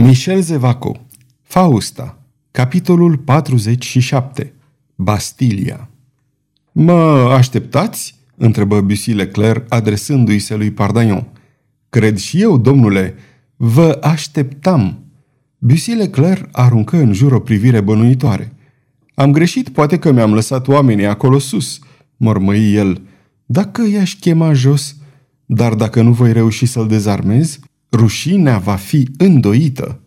Michel Zevaco Fausta Capitolul 47 Bastilia Mă așteptați? întrebă Bussy Leclerc adresându-i se lui Pardaion. Cred și eu, domnule, vă așteptam. Bussy Leclerc aruncă în jur o privire bănuitoare. Am greșit, poate că mi-am lăsat oamenii acolo sus, mormăi el. Dacă i-aș chema jos, dar dacă nu voi reuși să-l dezarmez, rușinea va fi îndoită.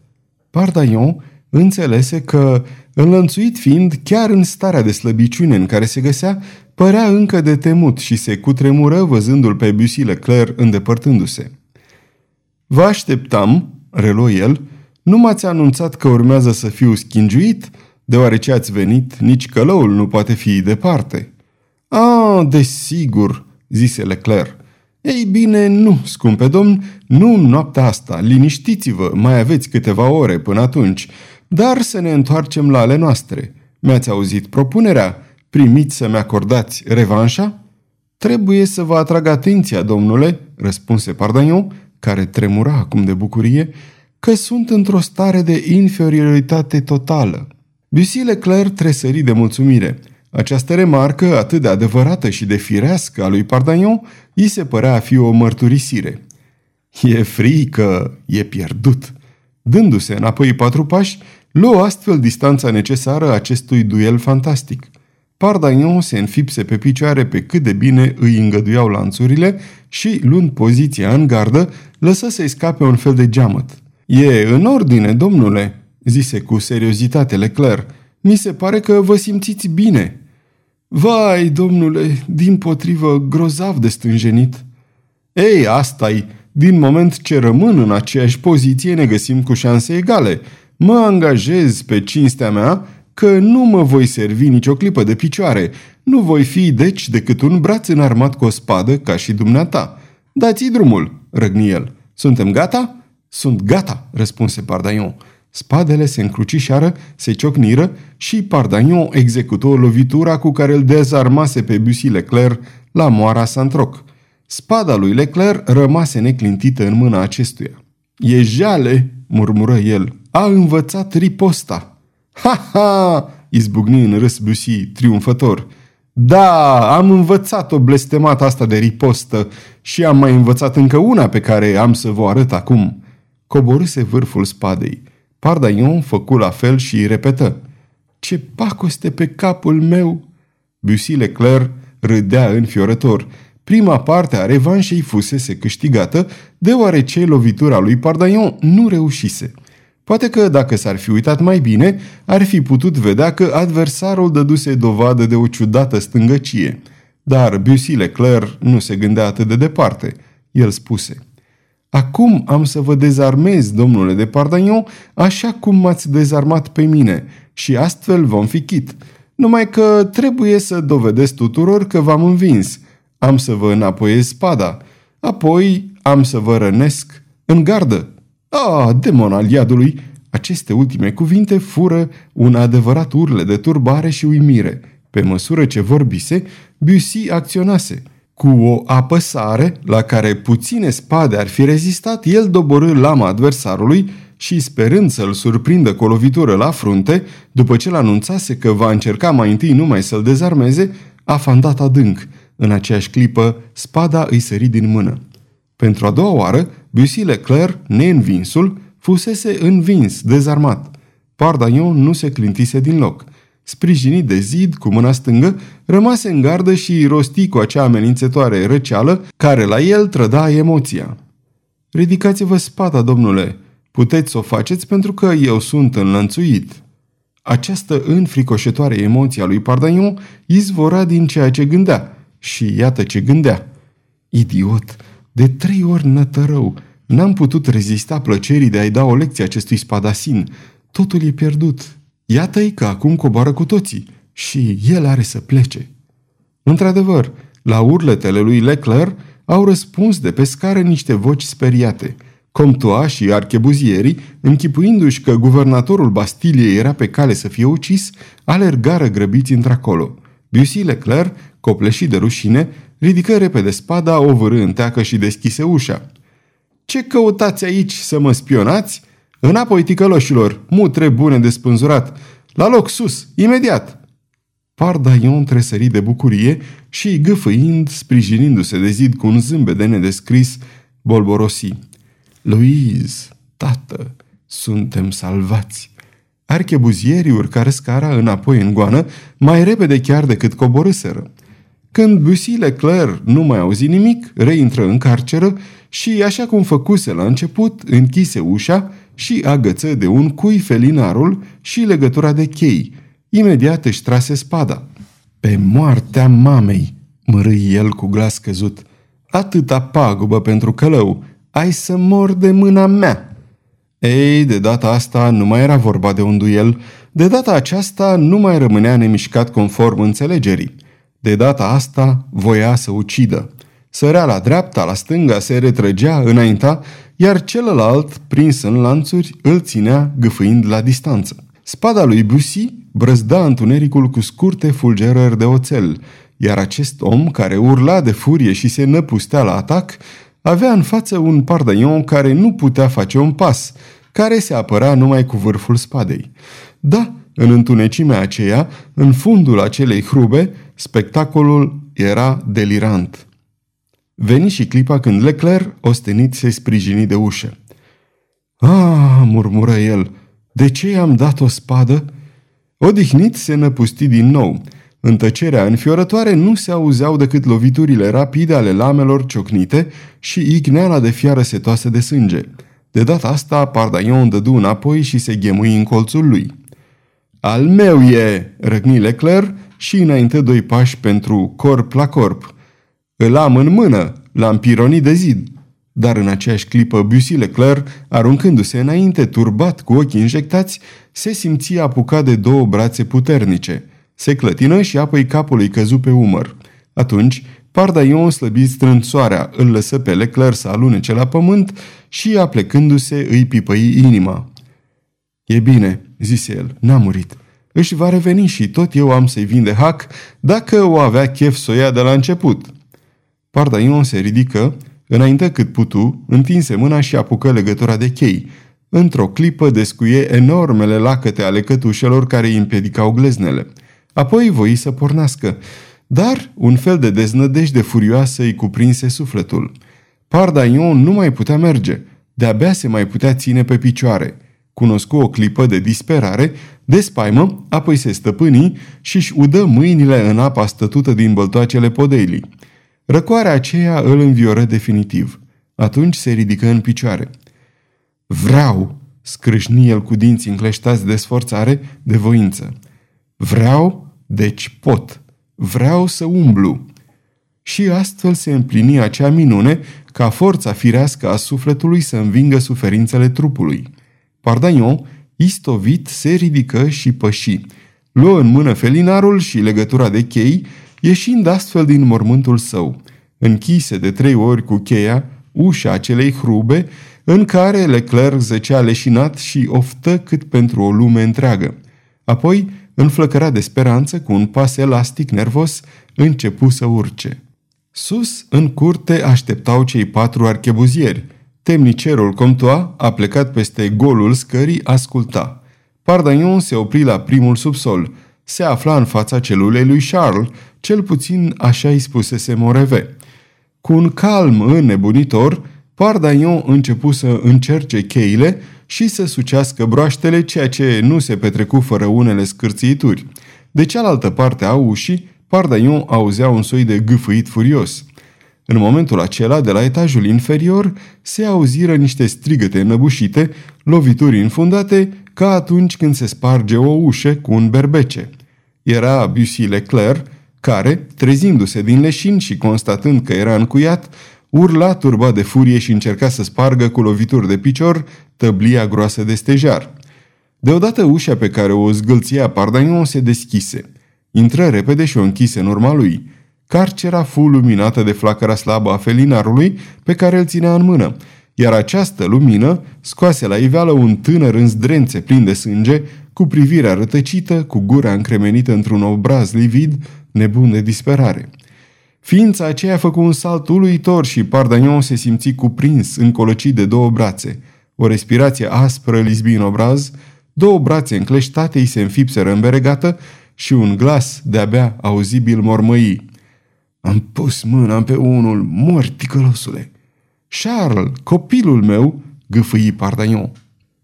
Pardaion înțelese că, înlănțuit fiind chiar în starea de slăbiciune în care se găsea, părea încă de temut și se cutremură văzându-l pe Bussy Leclerc îndepărtându-se. Vă așteptam, reluă el, nu m-ați anunțat că urmează să fiu schingiuit, deoarece ați venit, nici călăul nu poate fi departe. Ah, desigur, zise Leclerc. Ei bine, nu, scumpe domn, nu noaptea asta, liniștiți-vă, mai aveți câteva ore până atunci, dar să ne întoarcem la ale noastre. Mi-ați auzit propunerea? Primiți să-mi acordați revanșa? Trebuie să vă atrag atenția, domnule, răspunse Pardagnon, care tremura acum de bucurie, că sunt într-o stare de inferioritate totală. Bussy Leclerc tresări de mulțumire – această remarcă, atât de adevărată și de firească a lui Pardagnon, îi se părea a fi o mărturisire. E frică, e pierdut. Dându-se înapoi patru pași, luă astfel distanța necesară acestui duel fantastic. Pardagnon se înfipse pe picioare pe cât de bine îi îngăduiau lanțurile și, luând poziția în gardă, lăsă să-i scape un fel de geamăt. E în ordine, domnule," zise cu seriozitate Leclerc. Mi se pare că vă simțiți bine." Vai, domnule, din potrivă, grozav de stânjenit. Ei, asta -i. Din moment ce rămân în aceeași poziție, ne găsim cu șanse egale. Mă angajez pe cinstea mea că nu mă voi servi nicio clipă de picioare. Nu voi fi, deci, decât un braț înarmat cu o spadă, ca și dumneata. Dați-i drumul, răgni el. Suntem gata? Sunt gata, răspunse Pardaion. Spadele se încrucișară, se ciocniră și Pardagnon execută lovitura cu care îl dezarmase pe Bussy Leclerc la moara Santroc. Spada lui Leclerc rămase neclintită în mâna acestuia. E jale, murmură el, a învățat riposta. Ha, ha, izbucni în râs Bussy, triumfător. Da, am învățat o blestemată asta de ripostă și am mai învățat încă una pe care am să vă arăt acum. Coborâse vârful spadei. Pardaion făcu la fel și repetă. Ce pacoste pe capul meu! Bussy Leclerc râdea înfiorător. Prima parte a revanșei fusese câștigată, deoarece lovitura lui Pardaion nu reușise. Poate că, dacă s-ar fi uitat mai bine, ar fi putut vedea că adversarul dăduse dovadă de o ciudată stângăcie. Dar Bussy Leclerc nu se gândea atât de departe. El spuse – Acum am să vă dezarmez, domnule de Pardagnon, așa cum m-ați dezarmat pe mine și astfel vom fi chit. Numai că trebuie să dovedesc tuturor că v-am învins. Am să vă înapoiez spada. Apoi am să vă rănesc în gardă. Ah, demon al iadului! Aceste ultime cuvinte fură un adevărat urle de turbare și uimire. Pe măsură ce vorbise, Bussy acționase – cu o apăsare la care puține spade ar fi rezistat, el doborâ lama adversarului și, sperând să-l surprindă cu o lovitură la frunte, după ce l-anunțase că va încerca mai întâi numai să-l dezarmeze, a fandat adânc. În aceeași clipă, spada îi sări din mână. Pentru a doua oară, Bussy Leclerc, neînvinsul, fusese învins, dezarmat. Pardaion nu se clintise din loc – sprijinit de zid cu mâna stângă, rămase în gardă și rosti cu acea amenințătoare răceală care la el trăda emoția. Ridicați-vă spada, domnule. Puteți să o faceți pentru că eu sunt înlănțuit. Această înfricoșătoare emoție a lui Pardaion izvora din ceea ce gândea. Și iată ce gândea. Idiot! De trei ori nătărău! N-am putut rezista plăcerii de a-i da o lecție acestui spadasin. Totul e pierdut. Iată-i că acum coboară cu toții și el are să plece. Într-adevăr, la urletele lui Leclerc au răspuns de pe scară niște voci speriate. Comtoa și archebuzierii, închipuindu-și că guvernatorul Bastiliei era pe cale să fie ucis, alergară grăbiți într-acolo. Bussy Leclerc, copleșit de rușine, ridică repede spada, o vârâ în teacă și deschise ușa. Ce căutați aici să mă spionați?" Înapoi, ticăloșilor, mutre bune de spânzurat. La loc, sus, imediat! Pardaion tresări de bucurie și, gâfâind, sprijinindu-se de zid cu un zâmbet de nedescris, bolborosi. Louise, tată, suntem salvați! Archebuzierii urcară scara înapoi în goană, mai repede chiar decât coborâseră. Când Bussy Leclerc nu mai auzi nimic, reintră în carceră și, așa cum făcuse la început, închise ușa și agăță de un cui felinarul și legătura de chei. Imediat își trase spada. Pe moartea mamei, mărâi el cu glas căzut. Atâta pagubă pentru călău, ai să mor de mâna mea. Ei, de data asta nu mai era vorba de un duel, de data aceasta nu mai rămânea nemișcat conform înțelegerii. De data asta voia să ucidă. Sărea la dreapta, la stânga, se retrăgea, înainta, iar celălalt, prins în lanțuri, îl ținea gâfâind la distanță. Spada lui Bussy brăzda întunericul cu scurte fulgerări de oțel, iar acest om, care urla de furie și se năpustea la atac, avea în față un pardaion care nu putea face un pas, care se apăra numai cu vârful spadei. Da, în întunecimea aceea, în fundul acelei hrube, spectacolul era delirant. Veni și clipa când Leclerc, ostenit, se sprijini de ușă. Ah, murmură el, de ce i-am dat o spadă? Odihnit se năpusti din nou. În tăcerea înfiorătoare nu se auzeau decât loviturile rapide ale lamelor ciocnite și igneala de fiară setoasă de sânge. De data asta, Pardaion dădu înapoi și se ghemui în colțul lui. Al meu e!" răgni Leclerc și înainte doi pași pentru corp la corp. Îl am în mână, l-am pironit de zid. Dar în aceeași clipă, Bussy Leclerc, aruncându-se înainte, turbat cu ochii injectați, se simția apucat de două brațe puternice. Se clătină și apoi capul îi căzu pe umăr. Atunci, Pardaion slăbi strânsoarea, îl lăsă pe Leclerc să alunece la pământ și, aplecându-se, îi pipăi inima. E bine, zise el, n-a murit. Își va reveni și tot eu am să-i vin de hac dacă o avea chef să o ia de la început. Pardaion se ridică, înainte cât putu, întinse mâna și apucă legătura de chei. Într-o clipă descuie enormele lacăte ale cătușelor care îi împiedicau gleznele. Apoi voi să pornească, dar un fel de deznădejde furioasă îi cuprinse sufletul. Pardaion nu mai putea merge, de-abia se mai putea ține pe picioare – Cunoscu o clipă de disperare, de spaimă, apoi se stăpâni și-și udă mâinile în apa stătută din băltoacele podeilii. Răcoarea aceea îl învioră definitiv. Atunci se ridică în picioare. Vreau, scrâșni el cu dinții încleștați de sforțare, de voință. Vreau, deci pot. Vreau să umblu. Și astfel se împlini acea minune ca forța firească a sufletului să învingă suferințele trupului. Pardagnon, istovit, se ridică și păși. Luă în mână felinarul și legătura de chei, ieșind astfel din mormântul său. Închise de trei ori cu cheia ușa acelei hrube, în care Leclerc zăcea leșinat și oftă cât pentru o lume întreagă. Apoi, înflăcăra de speranță cu un pas elastic nervos, începu să urce. Sus, în curte, așteptau cei patru archebuzieri – Temnicerul Comtoa a plecat peste golul scării, asculta. Pardagnon se opri la primul subsol. Se afla în fața celulei lui Charles, cel puțin așa îi spusese Moreve. Cu un calm înnebunitor, Pardagnon începu să încerce cheile și să sucească broaștele, ceea ce nu se petrecu fără unele scârțiituri. De cealaltă parte a ușii, Pardagnon auzea un soi de gâfâit furios – în momentul acela, de la etajul inferior, se auziră niște strigăte înăbușite, lovituri înfundate, ca atunci când se sparge o ușă cu un berbece. Era Bussy Leclerc, care, trezindu-se din leșin și constatând că era încuiat, urla turba de furie și încerca să spargă cu lovituri de picior tăblia groasă de stejar. Deodată ușa pe care o zgâlția Pardagnon se deschise. Intră repede și o închise în urma lui. Carcera fu luminată de flacăra slabă a felinarului pe care îl ținea în mână, iar această lumină scoase la iveală un tânăr în zdrențe plin de sânge, cu privirea rătăcită, cu gura încremenită într-un obraz livid, nebun de disperare. Ființa aceea făcu un salt uluitor și Pardagnon se simți cuprins, încolăcit de două brațe. O respirație aspră lisbi în obraz, două brațe încleștate îi se înfipseră în beregată și un glas de-abia auzibil mormăi. Am pus mâna pe unul, mort, ticălosule. Charles, copilul meu, gâfâi Pardagnon.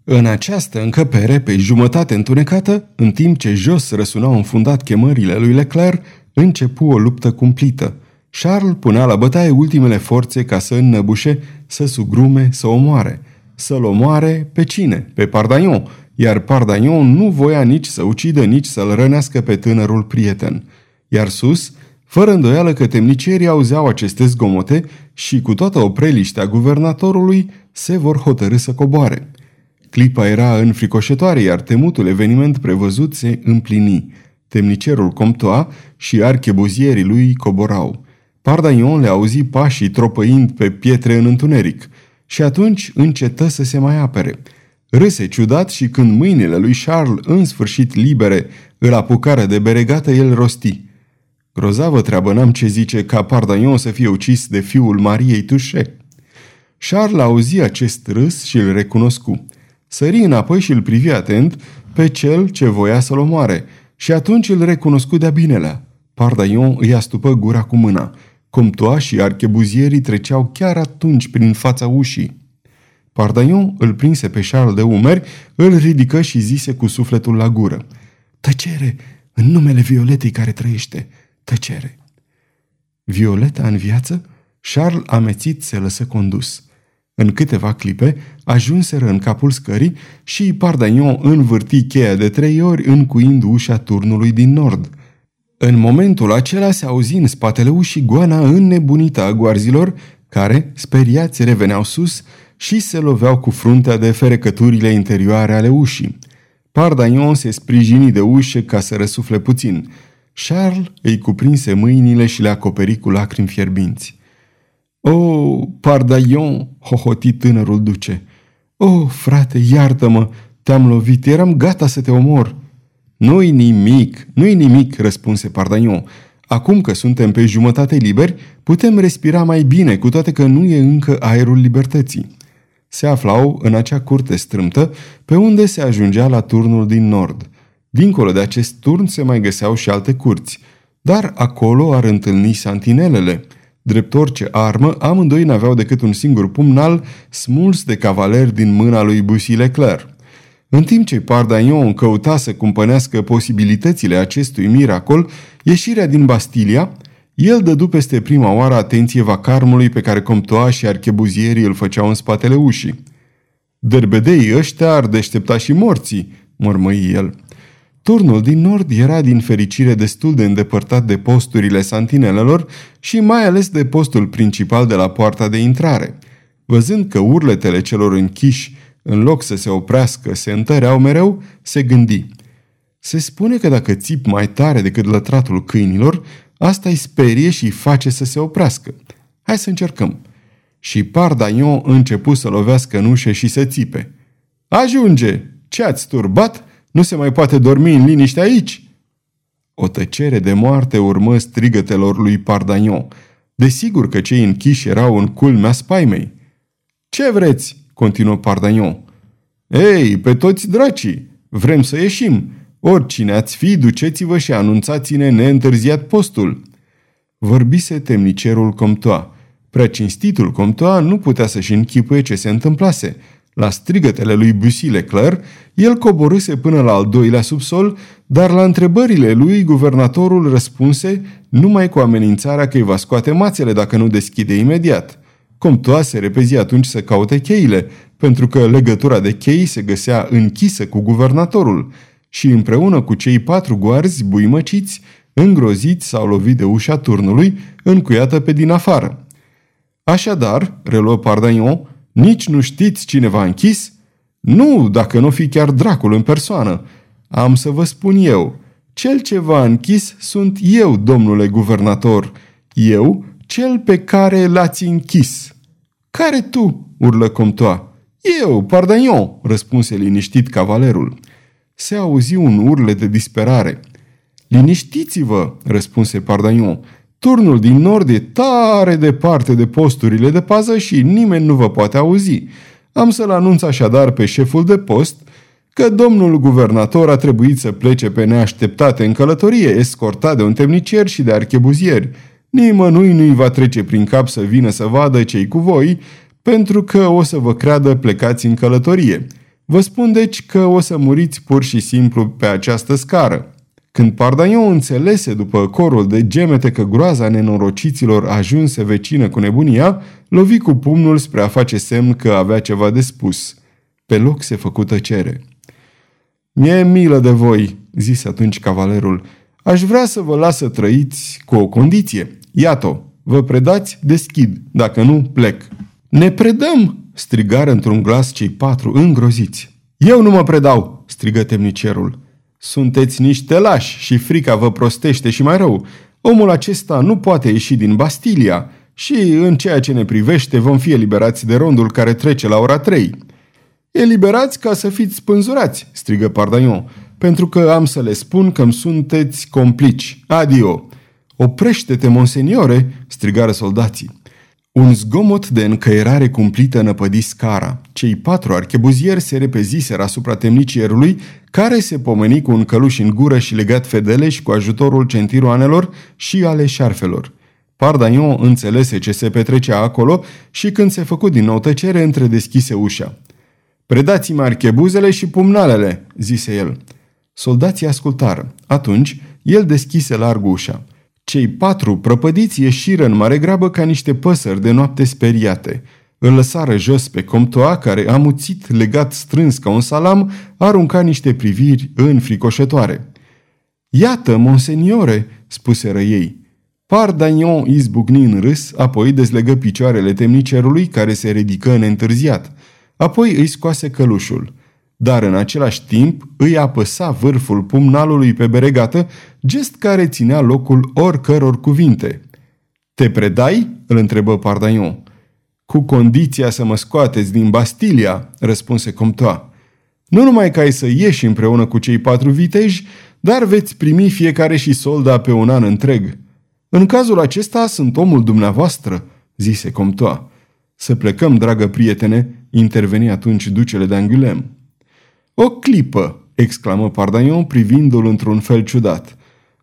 În această încăpere, pe jumătate întunecată, în timp ce jos răsunau înfundat chemările lui Leclerc, începu o luptă cumplită. Charles punea la bătaie ultimele forțe ca să înnăbușe, să sugrume, să omoare. Să-l omoare pe cine? Pe Pardagnon, iar Pardagnon nu voia nici să ucidă, nici să-l rănească pe tânărul prieten. Iar sus, fără îndoială că temnicierii auzeau aceste zgomote și cu toată opreliștea guvernatorului se vor hotărâ să coboare. Clipa era înfricoșătoare, iar temutul eveniment prevăzut se împlini. Temnicerul Comtoa și archebuzierii lui coborau. Pardaion le auzi pașii tropăind pe pietre în întuneric și atunci încetă să se mai apere. Râse ciudat și când mâinile lui Charles, în sfârșit libere, îl apucară de beregată, el rosti. Grozavă treabă n-am ce zice ca Pardaion să fie ucis de fiul Mariei Tușe. Charles auzi acest râs și îl recunoscu. Sări înapoi și îl privi atent pe cel ce voia să-l omoare și atunci îl recunoscu de-a binelea. Pardaion îi astupă gura cu mâna. Comtoa și archebuzierii treceau chiar atunci prin fața ușii. Pardaion îl prinse pe Charles de umeri, îl ridică și zise cu sufletul la gură. Tăcere! În numele Violetei care trăiește! Tăcere! Violeta în viață? Charles amețit se lăsă condus. În câteva clipe ajunseră în capul scării și Pardagnon învârti cheia de trei ori încuind ușa turnului din nord. În momentul acela se auzi în spatele ușii goana înnebunită a goarzilor, care, speriați, reveneau sus și se loveau cu fruntea de ferecăturile interioare ale ușii. Pardagnon se sprijini de ușă ca să răsufle puțin. Charles îi cuprinse mâinile și le acoperi cu lacrimi fierbinți. Oh, pardaion, hohoti tânărul duce. Oh, frate, iartă-mă, te-am lovit, eram gata să te omor. Nu-i nimic, nu-i nimic, răspunse Pardaion. Acum că suntem pe jumătate liberi, putem respira mai bine, cu toate că nu e încă aerul libertății. Se aflau în acea curte strâmtă, pe unde se ajungea la turnul din nord. Dincolo de acest turn se mai găseau și alte curți, dar acolo ar întâlni santinelele – Drept orice armă, amândoi n-aveau decât un singur pumnal smuls de cavaler din mâna lui Bussy Leclerc. În timp ce Pardagnon căuta să cumpănească posibilitățile acestui miracol, ieșirea din Bastilia, el dădu peste prima oară atenție vacarmului pe care Comtoa și archebuzierii îl făceau în spatele ușii. Derbedeii ăștia ar deștepta și morții, mormăi el. Turnul din nord era din fericire destul de îndepărtat de posturile santinelelor și mai ales de postul principal de la poarta de intrare. Văzând că urletele celor închiși, în loc să se oprească, se întăreau mereu, se gândi. Se spune că dacă țip mai tare decât lătratul câinilor, asta îi sperie și îi face să se oprească. Hai să încercăm. Și Pardagnon începu să lovească în ușe și să țipe. Ajunge! Ce ați turbat?" Nu se mai poate dormi în liniște aici!" O tăcere de moarte urmă strigătelor lui Pardagnon. Desigur că cei închiși erau în culmea spaimei. Ce vreți?" continuă Pardagnon. Ei, pe toți dracii! Vrem să ieșim! Oricine ați fi, duceți-vă și anunțați-ne neîntârziat postul!" Vorbise temnicerul Comtoa. Prea cinstitul Comtoa nu putea să-și închipuie ce se întâmplase – la strigătele lui Bussy Leclerc, el coborâse până la al doilea subsol, dar la întrebările lui guvernatorul răspunse numai cu amenințarea că îi va scoate mațele dacă nu deschide imediat. Comtoa se repezi atunci să caute cheile, pentru că legătura de chei se găsea închisă cu guvernatorul și împreună cu cei patru goarzi buimăciți, îngroziți s-au lovit de ușa turnului, încuiată pe din afară. Așadar, reluă Pardagnon, nici nu știți cine v-a închis? Nu, dacă nu fi chiar dracul în persoană. Am să vă spun eu. Cel ce v-a închis sunt eu, domnule guvernator. Eu, cel pe care l-ați închis. Care tu? urlă Comtoa. Eu, Pardagnon, răspunse liniștit cavalerul. Se auzi un urle de disperare. Liniștiți-vă, răspunse Pardagnon. Turnul din nord e tare departe de posturile de pază și nimeni nu vă poate auzi. Am să-l anunț așadar pe șeful de post că domnul guvernator a trebuit să plece pe neașteptate în călătorie, escortat de un temnicier și de archebuzieri. Nimănui nu-i va trece prin cap să vină să vadă cei cu voi, pentru că o să vă creadă plecați în călătorie. Vă spun deci că o să muriți pur și simplu pe această scară. Când Pardaion înțelese după corul de gemete că groaza nenorociților ajunse vecină cu nebunia, lovi cu pumnul spre a face semn că avea ceva de spus. Pe loc se făcu tăcere. Mie milă de voi, zise atunci cavalerul. Aș vrea să vă las să trăiți cu o condiție. Iată, vă predați, deschid, dacă nu, plec. Ne predăm, strigară într-un glas cei patru îngroziți. Eu nu mă predau, strigă temnicerul. Sunteți niște lași și frica vă prostește și mai rău. Omul acesta nu poate ieși din Bastilia și, în ceea ce ne privește, vom fi eliberați de rondul care trece la ora 3. Eliberați ca să fiți spânzurați, strigă Pardaion, pentru că am să le spun că îmi sunteți complici. Adio! Oprește-te, monseniore, strigară soldații. Un zgomot de încăierare cumplită năpădi scara. Cei patru archebuzieri se repeziseră asupra temnicierului, care se pomeni cu un căluș în gură și legat fedeleși cu ajutorul centiroanelor și ale șarfelor. Pardaion înțelese ce se petrecea acolo și când se făcu din nou tăcere, întredeschise ușa. Predați-mi archebuzele și pumnalele, zise el. Soldații ascultară. Atunci, el deschise larg ușa. Cei patru prăpădiți ieșiră în mare grabă ca niște păsări de noapte speriate. Îl lăsară jos pe Comtoa, care, amuțit, legat strâns ca un salam, arunca niște priviri înfricoșătoare. Iată, monseniore!" spuseră ei. Pardagnon izbucni în râs, apoi dezlegă picioarele temnicerului, care se ridică neîntârziat. Apoi îi scoase călușul dar în același timp îi apăsa vârful pumnalului pe beregată, gest care ținea locul oricăror cuvinte. Te predai?" îl întrebă Pardaion. Cu condiția să mă scoateți din Bastilia," răspunse Comtoa. Nu numai că ai să ieși împreună cu cei patru viteji, dar veți primi fiecare și solda pe un an întreg. În cazul acesta sunt omul dumneavoastră," zise Comtoa. Să plecăm, dragă prietene," interveni atunci ducele de Angulem. O clipă!" exclamă Pardaion privindu-l într-un fel ciudat.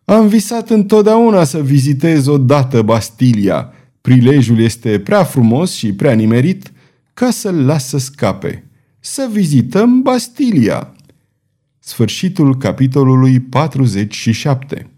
Am visat întotdeauna să vizitez odată Bastilia. Prilejul este prea frumos și prea nimerit ca să-l las să scape. Să vizităm Bastilia. Sfârșitul capitolului 47